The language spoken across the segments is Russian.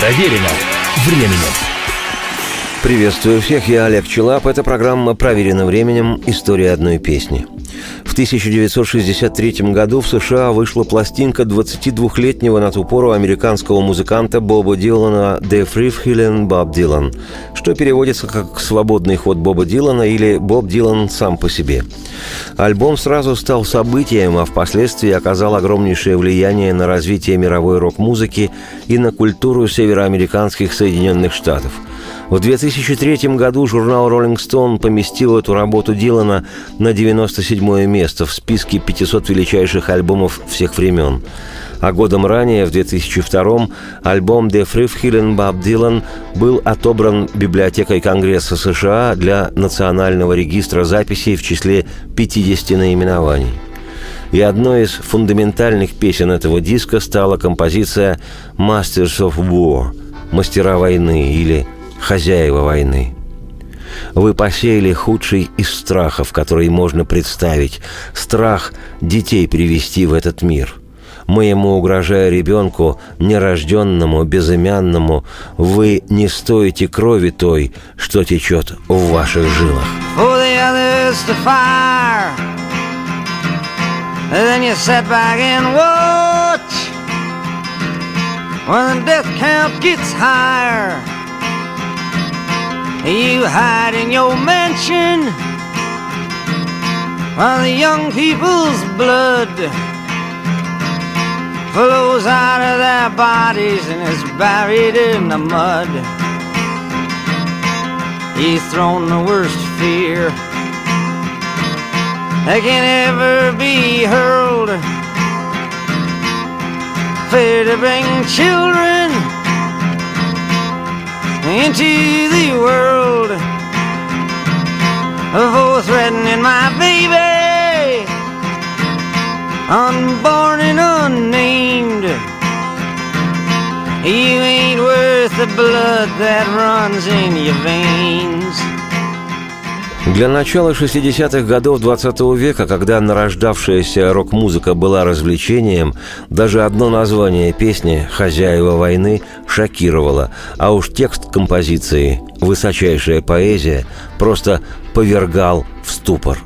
Проверено временем. Приветствую всех, я Олег Челап. Это программа «Проверено временем. История одной песни». В 1963 году в США вышла пластинка 22-летнего на ту пору американского музыканта Боба Дилана «The Free Feeling Bob Dylan», что переводится как «Свободный ход Боба Дилана» или «Боб Дилан сам по себе». Альбом сразу стал событием, а впоследствии оказал огромнейшее влияние на развитие мировой рок-музыки и на культуру североамериканских Соединенных Штатов – в 2003 году журнал Rolling Stone поместил эту работу Дилана на 97 место в списке 500 величайших альбомов всех времен. А годом ранее, в 2002 альбом «The Healing Bob Dylan» был отобран Библиотекой Конгресса США для Национального регистра записей в числе 50 наименований. И одной из фундаментальных песен этого диска стала композиция «Masters of War» – «Мастера войны» или хозяева войны. Вы посеяли худший из страхов, который можно представить. Страх детей привести в этот мир. Моему угрожая ребенку, нерожденному, безымянному, вы не стоите крови той, что течет в ваших жилах. When the death count gets higher You hide in your mansion while the young people's blood flows out of their bodies and is buried in the mud. He's thrown the worst fear that can ever be hurled. Fear to bring children into the world for threatening my baby, unborn and unnamed. You ain't worth the blood that runs in your veins. Для начала 60-х годов 20 века, когда нарождавшаяся рок-музыка была развлечением, даже одно название песни «Хозяева войны» шокировало, а уж текст композиции «Высочайшая поэзия» просто повергал в ступор.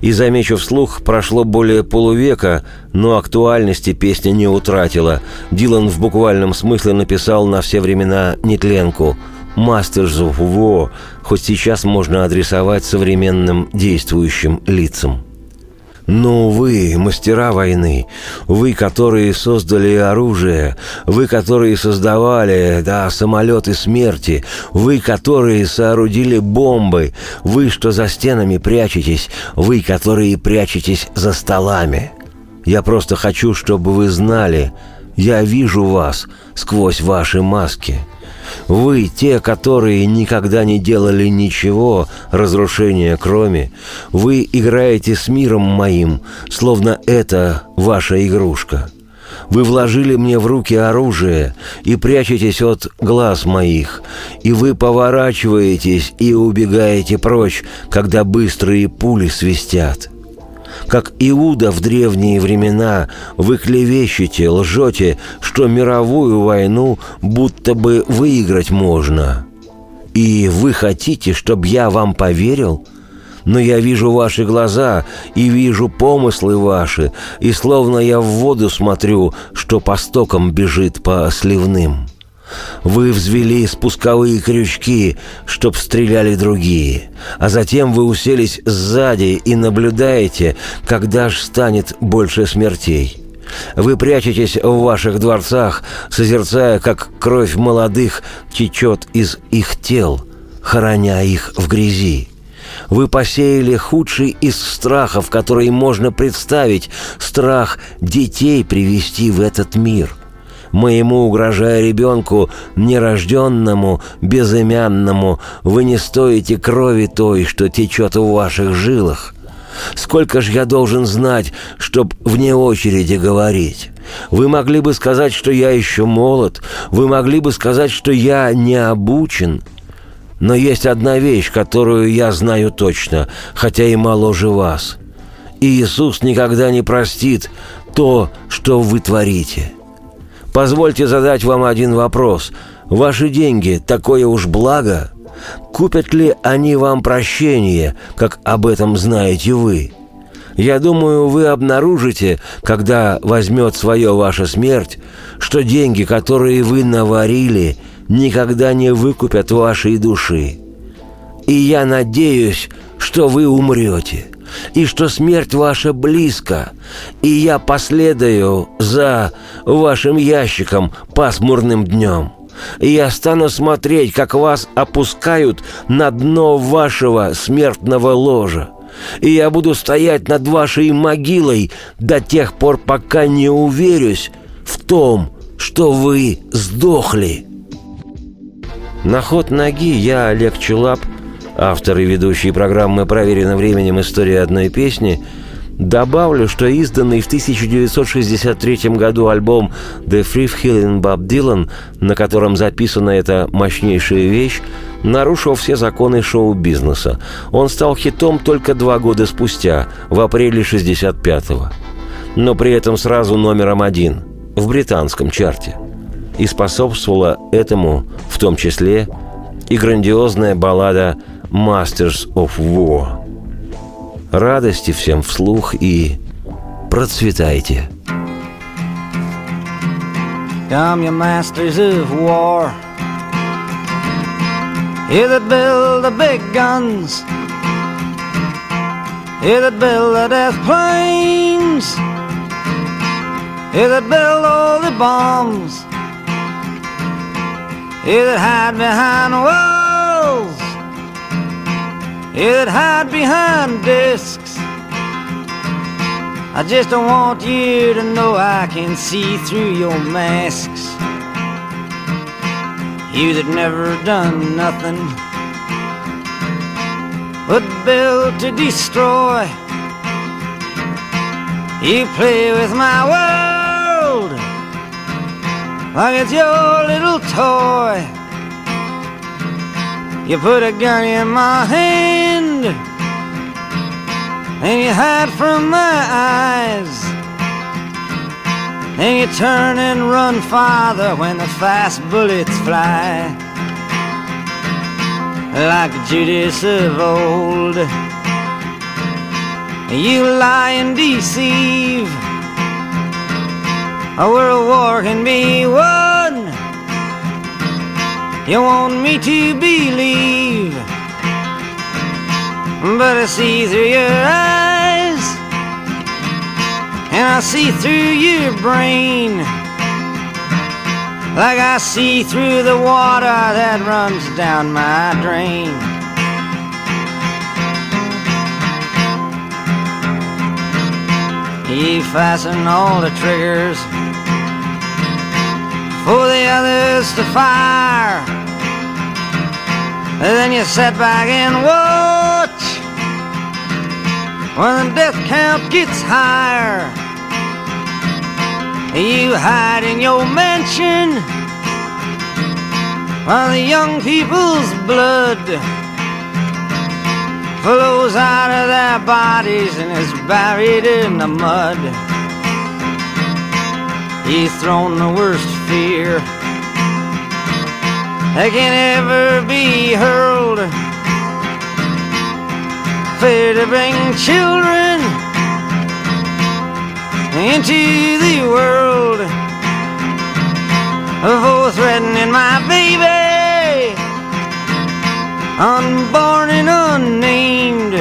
И, замечу вслух, прошло более полувека, но актуальности песня не утратила. Дилан в буквальном смысле написал на все времена нетленку – Masters of War хоть сейчас можно адресовать современным действующим лицам. Но вы, мастера войны, вы, которые создали оружие, вы, которые создавали, да, самолеты смерти, вы, которые соорудили бомбы, вы, что за стенами прячетесь, вы, которые прячетесь за столами. Я просто хочу, чтобы вы знали, я вижу вас сквозь ваши маски – вы, те, которые никогда не делали ничего, разрушения кроме, вы играете с миром моим, словно это ваша игрушка. Вы вложили мне в руки оружие и прячетесь от глаз моих, и вы поворачиваетесь и убегаете прочь, когда быстрые пули свистят. Как Иуда в древние времена вы клевещете, лжете, что мировую войну будто бы выиграть можно. И вы хотите, чтобы я вам поверил? Но я вижу ваши глаза и вижу помыслы ваши, и словно я в воду смотрю, что по стокам бежит по сливным. Вы взвели спусковые крючки, чтоб стреляли другие, а затем вы уселись сзади и наблюдаете, когда ж станет больше смертей. Вы прячетесь в ваших дворцах, созерцая, как кровь молодых течет из их тел, хороня их в грязи. Вы посеяли худший из страхов, который можно представить, страх детей привести в этот мир – моему угрожая ребенку, нерожденному, безымянному, вы не стоите крови той, что течет в ваших жилах. Сколько ж я должен знать, чтоб вне очереди говорить? Вы могли бы сказать, что я еще молод, вы могли бы сказать, что я не обучен. Но есть одна вещь, которую я знаю точно, хотя и моложе вас. И Иисус никогда не простит то, что вы творите. Позвольте задать вам один вопрос. Ваши деньги – такое уж благо. Купят ли они вам прощение, как об этом знаете вы? Я думаю, вы обнаружите, когда возьмет свое ваша смерть, что деньги, которые вы наварили, никогда не выкупят вашей души. И я надеюсь, что вы умрете, и что смерть ваша близко, и я последую за вашим ящиком пасмурным днем. И я стану смотреть, как вас опускают на дно вашего смертного ложа и я буду стоять над вашей могилой до тех пор, пока не уверюсь в том, что вы сдохли. На ход ноги я, Олег Чулап, автор и ведущий программы «Проверено временем. История одной песни», Добавлю, что изданный в 1963 году альбом «The Free Healing Bob Dylan», на котором записана эта мощнейшая вещь, нарушил все законы шоу-бизнеса. Он стал хитом только два года спустя, в апреле 65-го. Но при этом сразу номером один в британском чарте. И способствовала этому, в том числе, и грандиозная баллада «Masters of War». Радости всем вслух и процветайте. Come, you masters of war You that build the big guns You that build the death planes You that build all the bombs You that hide behind walls You'd hide behind discs. I just don't want you to know I can see through your masks. You that never done nothing but build to destroy. You play with my world like it's your little toy. You put a gun in my hand and you hide from my eyes. And you turn and run farther when the fast bullets fly. Like Judas of old, you lie and deceive. A world war can be won you want me to believe, but I see through your eyes, and I see through your brain, like I see through the water that runs down my drain. You fasten all the triggers for the others to fire. And then you sit back and watch when the death count gets higher. You hide in your mansion while the young people's blood flows out of their bodies and is buried in the mud. He's thrown the worst fear that can ever be hurled. Fear to bring children into the world for threatening my baby, unborn and unnamed.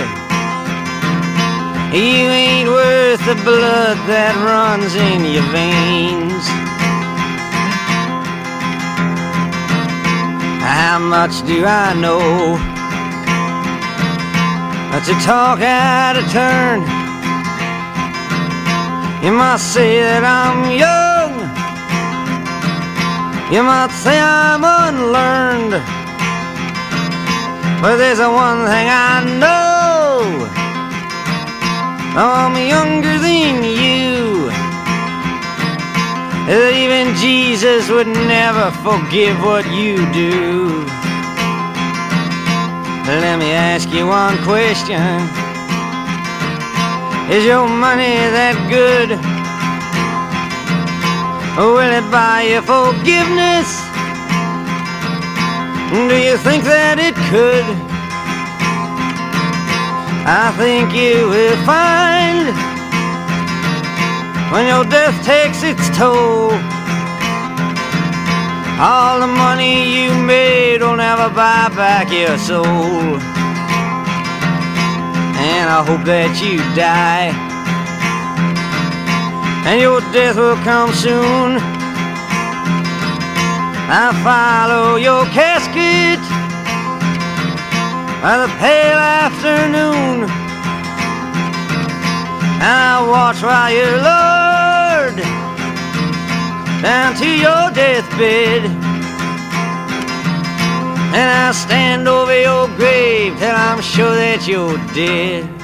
You ain't worth the blood that runs in your veins. How much do I know? To talk out of turn. You might say that I'm young. You might say I'm unlearned. But there's one thing I know. I'm younger than you. Even Jesus would never forgive what you do. Let me ask you one question Is your money that good? Or will it buy you forgiveness? Do you think that it could? I think you will find when your death takes its toll. All the money you made will never buy back your soul. And I hope that you die. And your death will come soon. I follow your casket by the pale afternoon. I watch while you're lowered down to your deathbed. And I'll stand over your grave till I'm sure that you're dead.